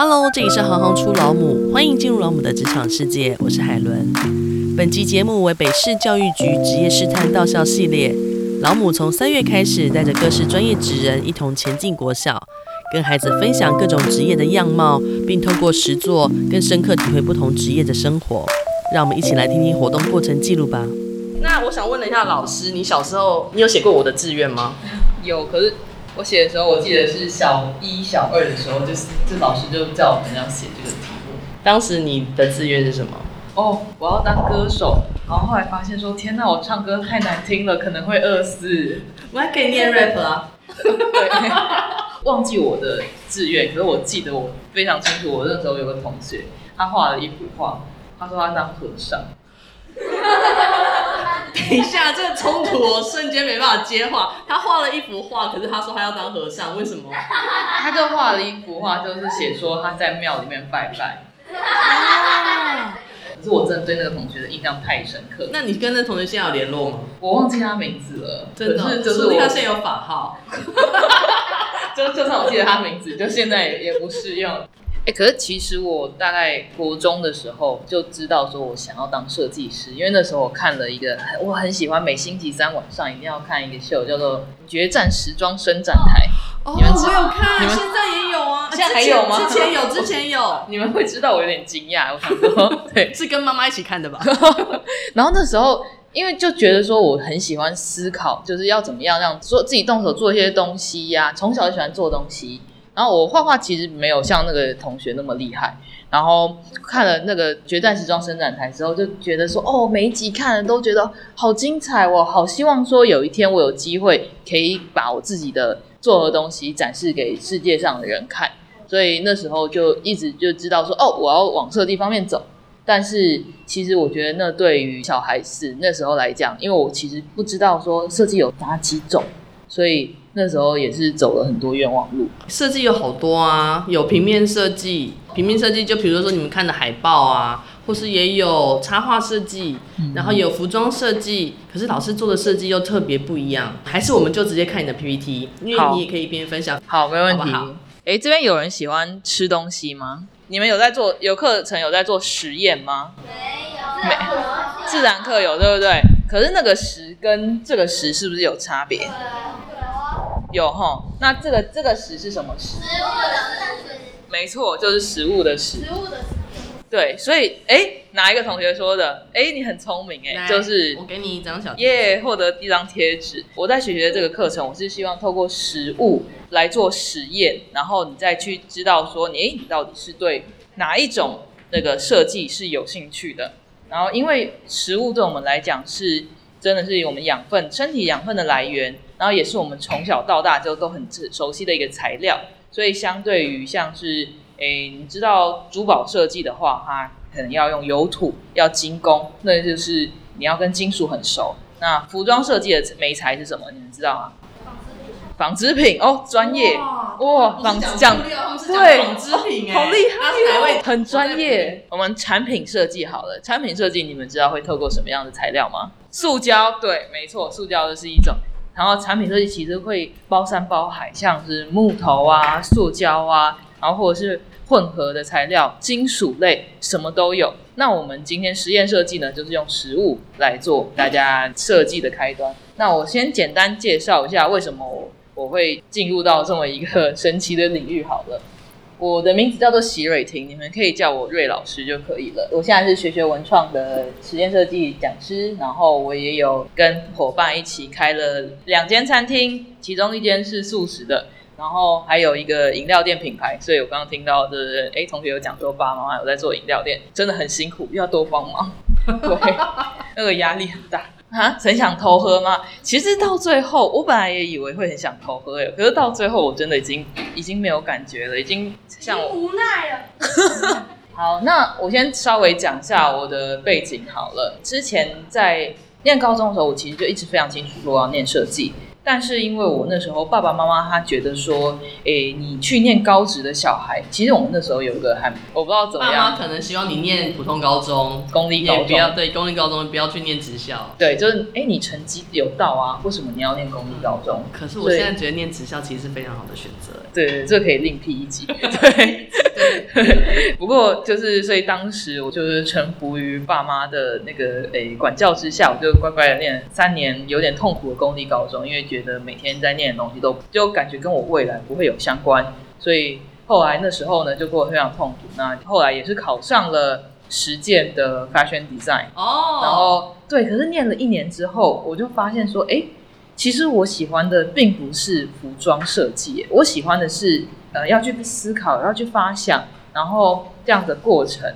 Hello，这里是行行出老母，欢迎进入老母的职场世界，我是海伦。本集节目为北市教育局职业试探到校系列，老母从三月开始，带着各式专业职人一同前进国小，跟孩子分享各种职业的样貌，并透过实作更深刻体会不同职业的生活。让我们一起来听听活动过程记录吧。那我想问了一下老师，你小时候你有写过我的志愿吗？有，可是我写的时候，我记得是小一、小二的时候，就是就老师就叫我们要写这个题目。当时你的志愿是什么？哦，我要当歌手。然后后来发现说，天哪，我唱歌太难听了，可能会饿死。我还可以念 rap 啊。对，忘记我的志愿，可是我记得我非常清楚，我那时候有个同学，他画了一幅画，他说他当和尚。等一下，这个冲突我瞬间没办法接话。他画了一幅画，可是他说他要当和尚，为什么？他就画了一幅画，就是写说他在庙里面拜拜。可是我真的对那个同学的印象太深刻。那你跟那个同学现在有联络吗？我忘记他名字了，真的。是就是他现在有法号。就就算我记得他名字，就现在也也不适用。哎、欸，可是其实我大概国中的时候就知道说，我想要当设计师，因为那时候我看了一个，我很喜欢，每星期三晚上一定要看一个秀，叫做《决战时装伸展台》。哦，你们我有看，现在也有啊，现在还有吗？之前有，之前有。你们会知道我有点惊讶，我想说，对，是跟妈妈一起看的吧？然后那时候，因为就觉得说我很喜欢思考，就是要怎么样让做自己动手做一些东西呀、啊，从小就喜欢做东西。然后我画画其实没有像那个同学那么厉害，然后看了那个《决战时装伸展台》之后，就觉得说，哦，每一集看了都觉得好精彩，我好希望说有一天我有机会可以把我自己的做的东西展示给世界上的人看，所以那时候就一直就知道说，哦，我要往设计方面走。但是其实我觉得那对于小孩子那时候来讲，因为我其实不知道说设计有哪几种，所以。那时候也是走了很多冤枉路，设计有好多啊，有平面设计，平面设计就比如说你们看的海报啊，或是也有插画设计，然后有服装设计，可是老师做的设计又特别不一样，还是我们就直接看你的 PPT，因为你也可以一边分享。好，没问题。哎、欸，这边有人喜欢吃东西吗？你们有在做有课程有在做实验吗？没有，没自然课有对不对？可是那个实跟这个实是不是有差别？有哈，那这个这个食是什么食？食物的食。没错，就是食物的食。食物的食。对，所以哎，哪一个同学说的？哎，你很聪明哎，就是我给你一张小耶，获得一张贴纸。我在学习的这个课程，我是希望透过食物来做实验，然后你再去知道说，你哎，你到底是对哪一种那个设计是有兴趣的。然后，因为食物对我们来讲是真的是我们养分、身体养分的来源。然后也是我们从小到大就都很熟悉的一个材料，所以相对于像是，诶，你知道珠宝设计的话，它可能要用油土，要精工，那就是你要跟金属很熟。那服装设计的媒材是什么？你们知道吗？纺织品哦，专业哇，纺织讲对，纺织品好厉害，很专业。我们产品设计好了，产品设计你们知道会透过什么样的材料吗？塑胶，对，没错，塑胶就是一种。然后产品设计其实会包山包海，像是木头啊、塑胶啊，然后或者是混合的材料、金属类，什么都有。那我们今天实验设计呢，就是用食物来做大家设计的开端。那我先简单介绍一下为什么我我会进入到这么一个神奇的领域好了。我的名字叫做席瑞婷，你们可以叫我瑞老师就可以了。我现在是学学文创的实验设计讲师，然后我也有跟伙伴一起开了两间餐厅，其中一间是素食的，然后还有一个饮料店品牌。所以我刚刚听到的，哎，同学有讲说爸爸妈妈有在做饮料店，真的很辛苦，要多帮忙，对，那个压力很大。啊，很想偷喝吗？其实到最后，我本来也以为会很想偷喝诶，可是到最后，我真的已经已经没有感觉了，已经像我无奈了。好，那我先稍微讲一下我的背景好了。之前在念高中的时候，我其实就一直非常清楚说我要念设计。但是因为我那时候爸爸妈妈他觉得说，诶，你去念高职的小孩，其实我们那时候有一个还我不知道怎么样，爸妈可能希望你念普通高中、公立高中，不要对公立高中不要去念职校。对，就是诶，你成绩有到啊，为什么你要念公立高中？可是我现在觉得念职校其实是非常好的选择。对，这可以另辟一集。对 对，不过就是，所以当时我就是臣服于爸妈的那个诶、欸、管教之下，我就乖乖的念三年有点痛苦的公立高中，因为觉得每天在念的东西都就感觉跟我未来不会有相关，所以后来那时候呢就过得非常痛苦。那后来也是考上了实践的 fashion design 哦，然后对，可是念了一年之后，我就发现说，哎、欸，其实我喜欢的并不是服装设计，我喜欢的是呃要去思考，要去发想。然后这样的过程，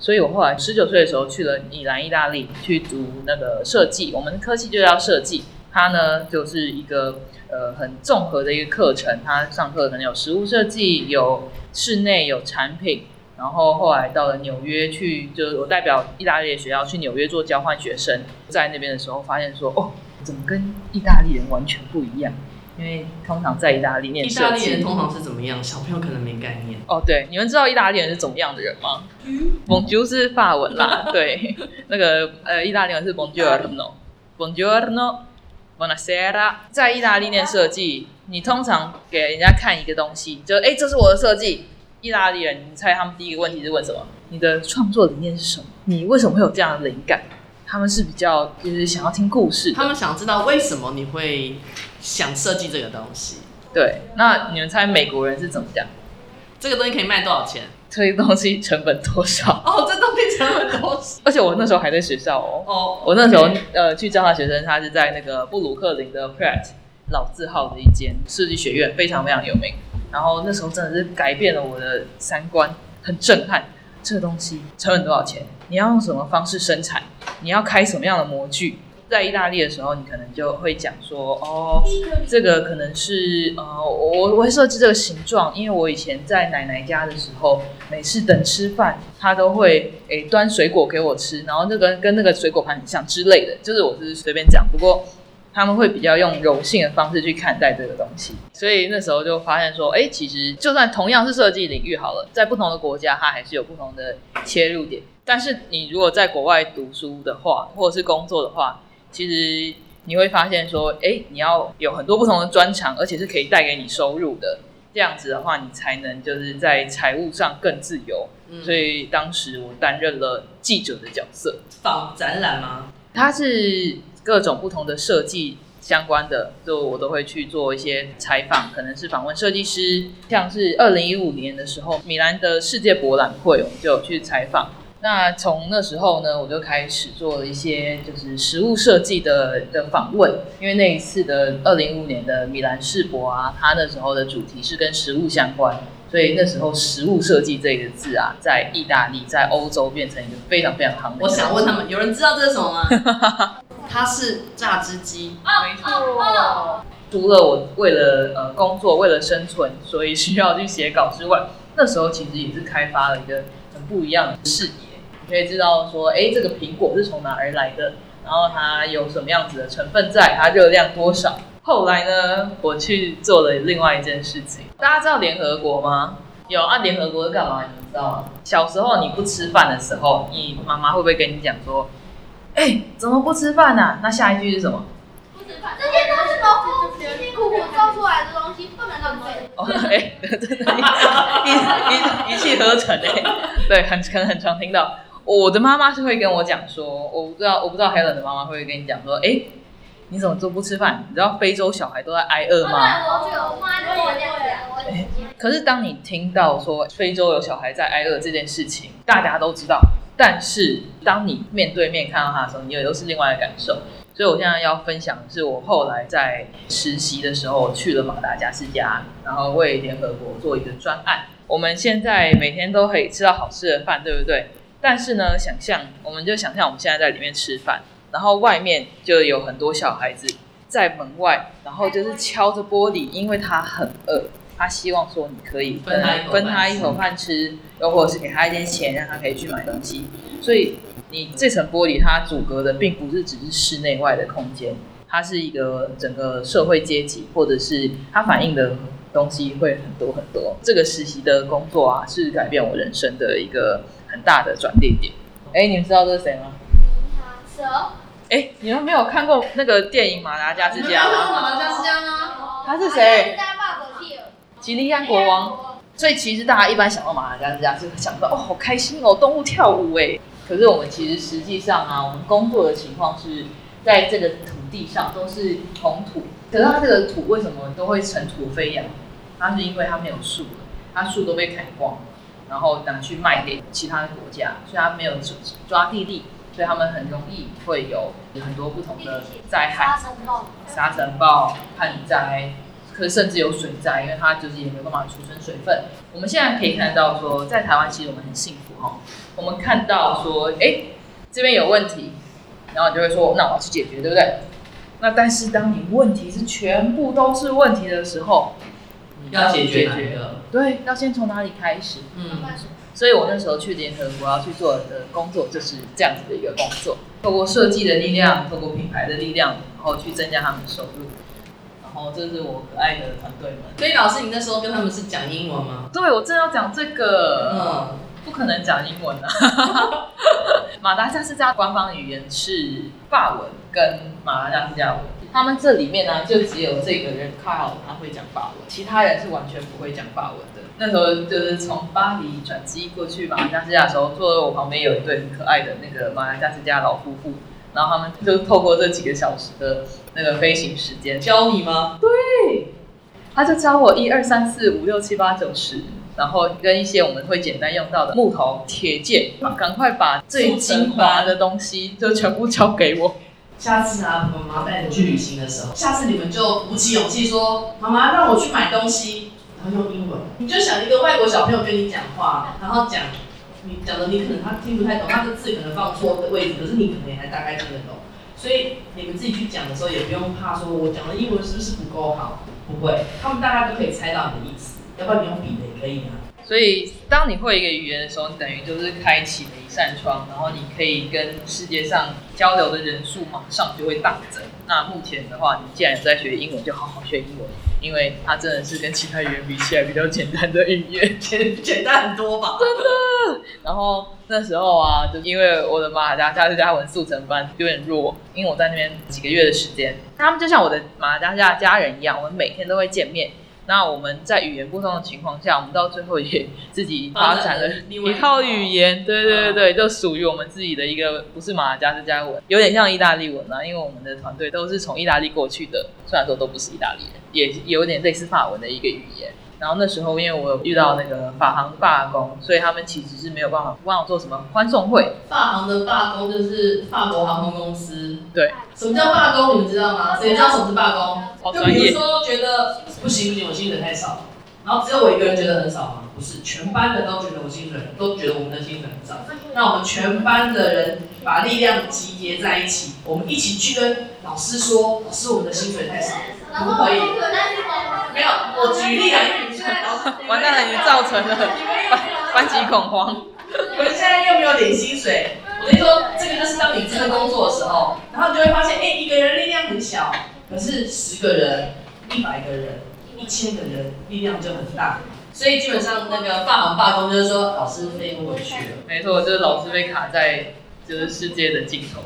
所以我后来十九岁的时候去了米兰，意大利去读那个设计。我们的科技就叫设计，它呢就是一个呃很综合的一个课程。它上课可能有实物设计，有室内，有产品。然后后来到了纽约去，就我代表意大利的学校去纽约做交换学生，在那边的时候发现说，哦，怎么跟意大利人完全不一样？因为通常在意大利念设计，意大利人通常是怎么样？小朋友可能没概念。哦，对，你们知道意大利人是怎么样的人吗？嗯，Bonjour 是法文啦，对，那个呃，意大利人是 Buongiorno，Buongiorno，Buonasera。在意大利念设计，你通常给人家看一个东西，就哎，这是我的设计。意大利人，你猜他们第一个问题是问什么？你的创作理念是什么？你为什么会有这样的灵感？他们是比较就是想要听故事，他们想知道为什么你会想设计这个东西。对，那你们猜美国人是怎么讲？这个东西可以卖多少钱？这个东西成本多少？哦，这东西成本多少？而且我那时候还在学校哦。哦，我那时候.呃去教他学生，他是在那个布鲁克林的 Pratt 老字号的一间设计学院，非常非常有名。然后那时候真的是改变了我的三观，很震撼。这个东西成本多少钱？你要用什么方式生产？你要开什么样的模具？在意大利的时候，你可能就会讲说，哦，这个可能是呃，我我会设计这个形状，因为我以前在奶奶家的时候，每次等吃饭，她都会诶端水果给我吃，然后那个跟那个水果盘很像之类的，就是我是随便讲，不过。他们会比较用柔性的方式去看待这个东西，所以那时候就发现说，哎，其实就算同样是设计领域好了，在不同的国家，它还是有不同的切入点。但是你如果在国外读书的话，或者是工作的话，其实你会发现说，哎，你要有很多不同的专长，而且是可以带给你收入的。这样子的话，你才能就是在财务上更自由。嗯。所以当时我担任了记者的角色。访展览吗？它是。各种不同的设计相关的，就我都会去做一些采访，可能是访问设计师。像是二零一五年的时候，米兰的世界博览会，我们就有去采访。那从那时候呢，我就开始做了一些就是实物设计的的访问，因为那一次的二零一五年的米兰世博啊，它那时候的主题是跟实物相关，所以那时候实物设计这个字啊，在意大利、在欧洲变成一个非常非常夯的。我想问他们，有人知道这是什么吗？它是榨汁机，没错。除了我为了呃工作，为了生存，所以需要去写稿之外，那时候其实也是开发了一个很不一样的视野。你可以知道说，哎，这个苹果是从哪儿来的，然后它有什么样子的成分在，它热量多少。后来呢，我去做了另外一件事情。大家知道联合国吗？有啊，联合国是干嘛？你们知道吗？小时候你不吃饭的时候，你妈妈会不会跟你讲说？哎、欸，怎么不吃饭呢、啊？那下一句是什么？不吃饭，这些都是农夫辛辛苦苦种出来的东西，不能浪费。哦，哎，真的，一一一气呵成哎，对，很可能很常听到。我的妈妈是会跟我讲说，我不知道，我不知道 Helen 的妈妈会不会跟你讲说，哎、你怎么都不吃饭？你知道非洲小孩都在挨饿吗？可是当你听到说非洲有小孩在挨饿这件事情，大家都知道。但是，当你面对面看到他的时候，你又是另外的感受。所以我现在要分享的是，我后来在实习的时候去了马达加斯加，然后为联合国做一个专案。我们现在每天都可以吃到好吃的饭，对不对？但是呢，想象我们就想象我们现在在里面吃饭，然后外面就有很多小孩子在门外，然后就是敲着玻璃，因为他很饿。他希望说，你可以分他分他一口饭吃，又或者是给他一点钱，让他可以去买东西。所以你这层玻璃它阻隔的并不是只是室内外的空间，它是一个整个社会阶级，或者是它反映的东西会很多很多。这个实习的工作啊，是改变我人生的一个很大的转捩点。哎，你们知道这是谁吗？蛇。哎，你们没有看过那个电影《马达加斯加》吗？马达加斯加吗？他是谁？吉利安国王，所以其实大家一般想到马达加斯加，就想到哦，好开心哦，动物跳舞哎。可是我们其实实际上啊，我们工作的情况是在这个土地上都是红土，可是它这个土为什么都会尘土飞扬？它是因为它没有树了，它树都被砍光了，然后拿去卖给其他的国家，所以它没有抓地力，所以他们很容易会有很多不同的灾害，沙尘暴、旱灾。可甚至有水灾，因为它就是也没办法储存水分。我们现在可以看到说，在台湾其实我们很幸福哦。我们看到说，哎、这边有问题，然后你就会说，那我要去解决，对不对？那但是当你问题是全部都是问题的时候，你要解决哪个？对，要先从哪里开始？嗯。所以我那时候去联合国要去做的工作就是这样子的一个工作，透过设计的力量，透过品牌的力量，然后去增加他们的收入。然后，这是我可爱的团队们。所以老师，你那时候跟他们是讲英文吗？对，我正要讲这个。嗯，不可能讲英文啊。马达加斯加官方语言是法文跟马达加斯加文。他们这里面呢，就只有这个人 Carl 他会讲法文，其他人是完全不会讲法文的。那时候就是从巴黎转机过去马来加斯加的时候，坐在我旁边有一对很可爱的那个马来加斯加老夫妇。然后他们就透过这几个小时的那个飞行时间教你吗？对，他就教我一二三四五六七八九十，然后跟一些我们会简单用到的木头、铁件，赶快把最精华的东西就全部交给我。下次啊，妈妈带你去旅行的时候，下次你们就鼓起勇气说：“妈妈让我去买东西。”然后用英文，你就想一个外国小朋友跟你讲话，然后讲。你讲的你可能他听不太懂，他的字可能放错的位置，可是你可能也还大概听得懂。所以你们自己去讲的时候，也不用怕说我讲的英文是不是不够好，不会，他们大概都可以猜到你的意思。要不然你用笔的也可以啊。所以当你会一个语言的时候，你等于就是开启了一扇窗，然后你可以跟世界上交流的人数马上就会大增。那目前的话，你既然在学英文，就好好学英文。因为它真的是跟其他语言比起来比较简单的语言，简简单很多吧？真的。然后那时候啊，就因为我的马达加斯加文速成班有点弱，因为我在那边几个月的时间，他们就像我的马达加斯加家人一样，我们每天都会见面。那我们在语言不通的情况下，我们到最后也自己发展了一套。语言，对对对对，就属于我们自己的一个，不是马达加斯加文，有点像意大利文啊，因为我们的团队都是从意大利过去的，虽然说都不是意大利人，也有点类似法文的一个语言。然后那时候，因为我有遇到那个法航罢工，所以他们其实是没有办法帮我做什么欢送会。法航的罢工就是法国航空公司。对。什么叫罢工？你们知道吗？谁知道什么是罢工？好。就比如说觉得不行不行，我薪水太少，然后只有我一个人觉得很少吗？不是，全班的都觉得我薪水都觉得我们的薪水很少。那我们全班的人把力量集结在一起，我们一起去跟老师说，老师我们的薪水太少，可不可以？没有，我举例啊，完蛋了，你造成了班班级恐慌。我们现在又没有领薪水，我跟你说，这个就是当你真的工作的时候，然后你就会发现，哎，一个人力量很小，可是十个人、一百个人、一千个人力量就很大。所以基本上那个霸王罢工就是说，老师飞不回去了。没错，就是老师被卡在就是世界的尽头，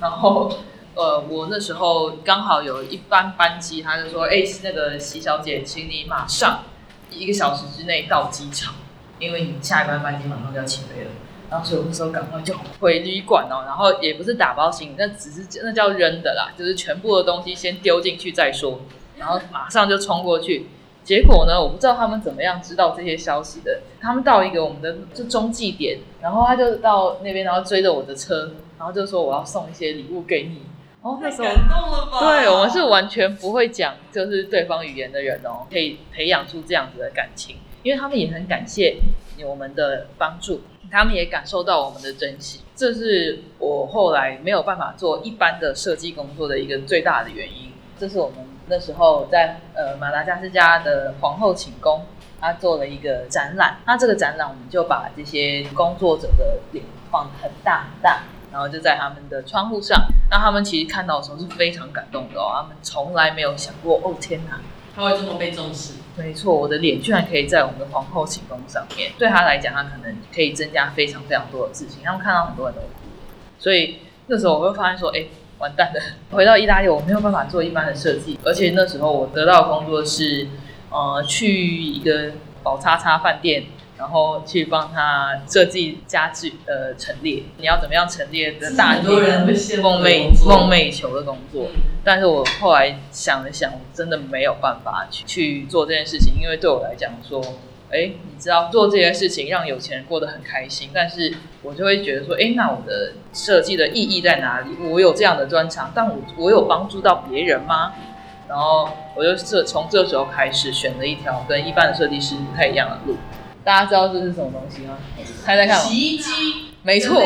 然后。呃，我那时候刚好有一班班机，他就说：“哎、欸，那个席小姐，请你马上一个小时之内到机场，因为你下一班班机马上就要起飞了。”然后所以我那时候赶快就回旅馆哦，然后也不是打包行李，那只是那叫扔的啦，就是全部的东西先丢进去再说，然后马上就冲过去。结果呢，我不知道他们怎么样知道这些消息的。他们到一个我们的就中继点，然后他就到那边，然后追着我的车，然后就说：“我要送一些礼物给你。”哦，那时候感动了吧？对，我们是完全不会讲就是对方语言的人哦，可以培养出这样子的感情，因为他们也很感谢我们的帮助，他们也感受到我们的珍惜，这是我后来没有办法做一般的设计工作的一个最大的原因。这是我们那时候在呃马达加斯加的皇后寝宫，他做了一个展览，那这个展览我们就把这些工作者的脸放很大很大。然后就在他们的窗户上，那他们其实看到的时候是非常感动的哦。他们从来没有想过，哦天哪，他会这么被重视。没错，我的脸居然可以在我们的皇后寝宫上面，对他来讲，他可能可以增加非常非常多的自信。他们看到很多人都哭，所以那时候我会发现说，哎，完蛋了，回到意大利我没有办法做一般的设计，而且那时候我得到的工作是，呃，去一个宝叉叉饭店。然后去帮他设计家具的陈列，你要怎么样陈列的大很多人梦寐梦寐以求的工作。但是我后来想了想，我真的没有办法去去做这件事情，因为对我来讲说，哎，你知道做这些事情让有钱人过得很开心，但是我就会觉得说，哎，那我的设计的意义在哪里？我有这样的专长，但我我有帮助到别人吗？然后我就这从这时候开始选了一条跟一般的设计师不太一样的路。大家知道这是什么东西吗？猜猜看。洗衣机。没错。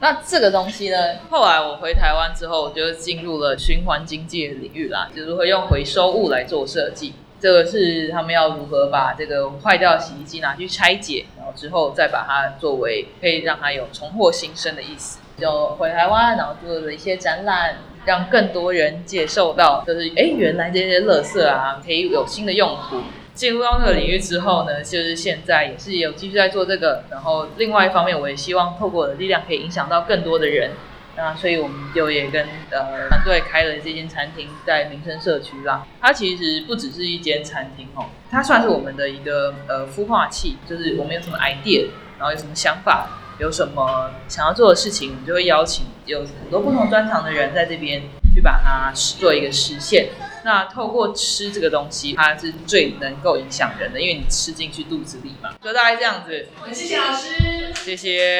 那这个东西呢？后来我回台湾之后，我就进入了循环经济的领域啦，就是会用回收物来做设计。这个是他们要如何把这个坏掉的洗衣机拿去拆解，然后之后再把它作为可以让它有重获新生的意思。就回台湾，然后做了一些展览，让更多人接受到，就是哎，原来这些垃圾啊，可以有新的用途。进入到那个领域之后呢，就是现在也是有继续在做这个，然后另外一方面，我也希望透过我的力量可以影响到更多的人。那所以我们就也跟呃团队开了这间餐厅在民生社区啦。它其实不只是一间餐厅哦，它算是我们的一个呃孵化器，就是我们有什么 idea，然后有什么想法，有什么想要做的事情，我们就会邀请有很多不同专长的人在这边去把它做一个实现。那透过吃这个东西，它是最能够影响人的，因为你吃进去肚子里嘛，就大概这样子。谢谢老师，谢谢。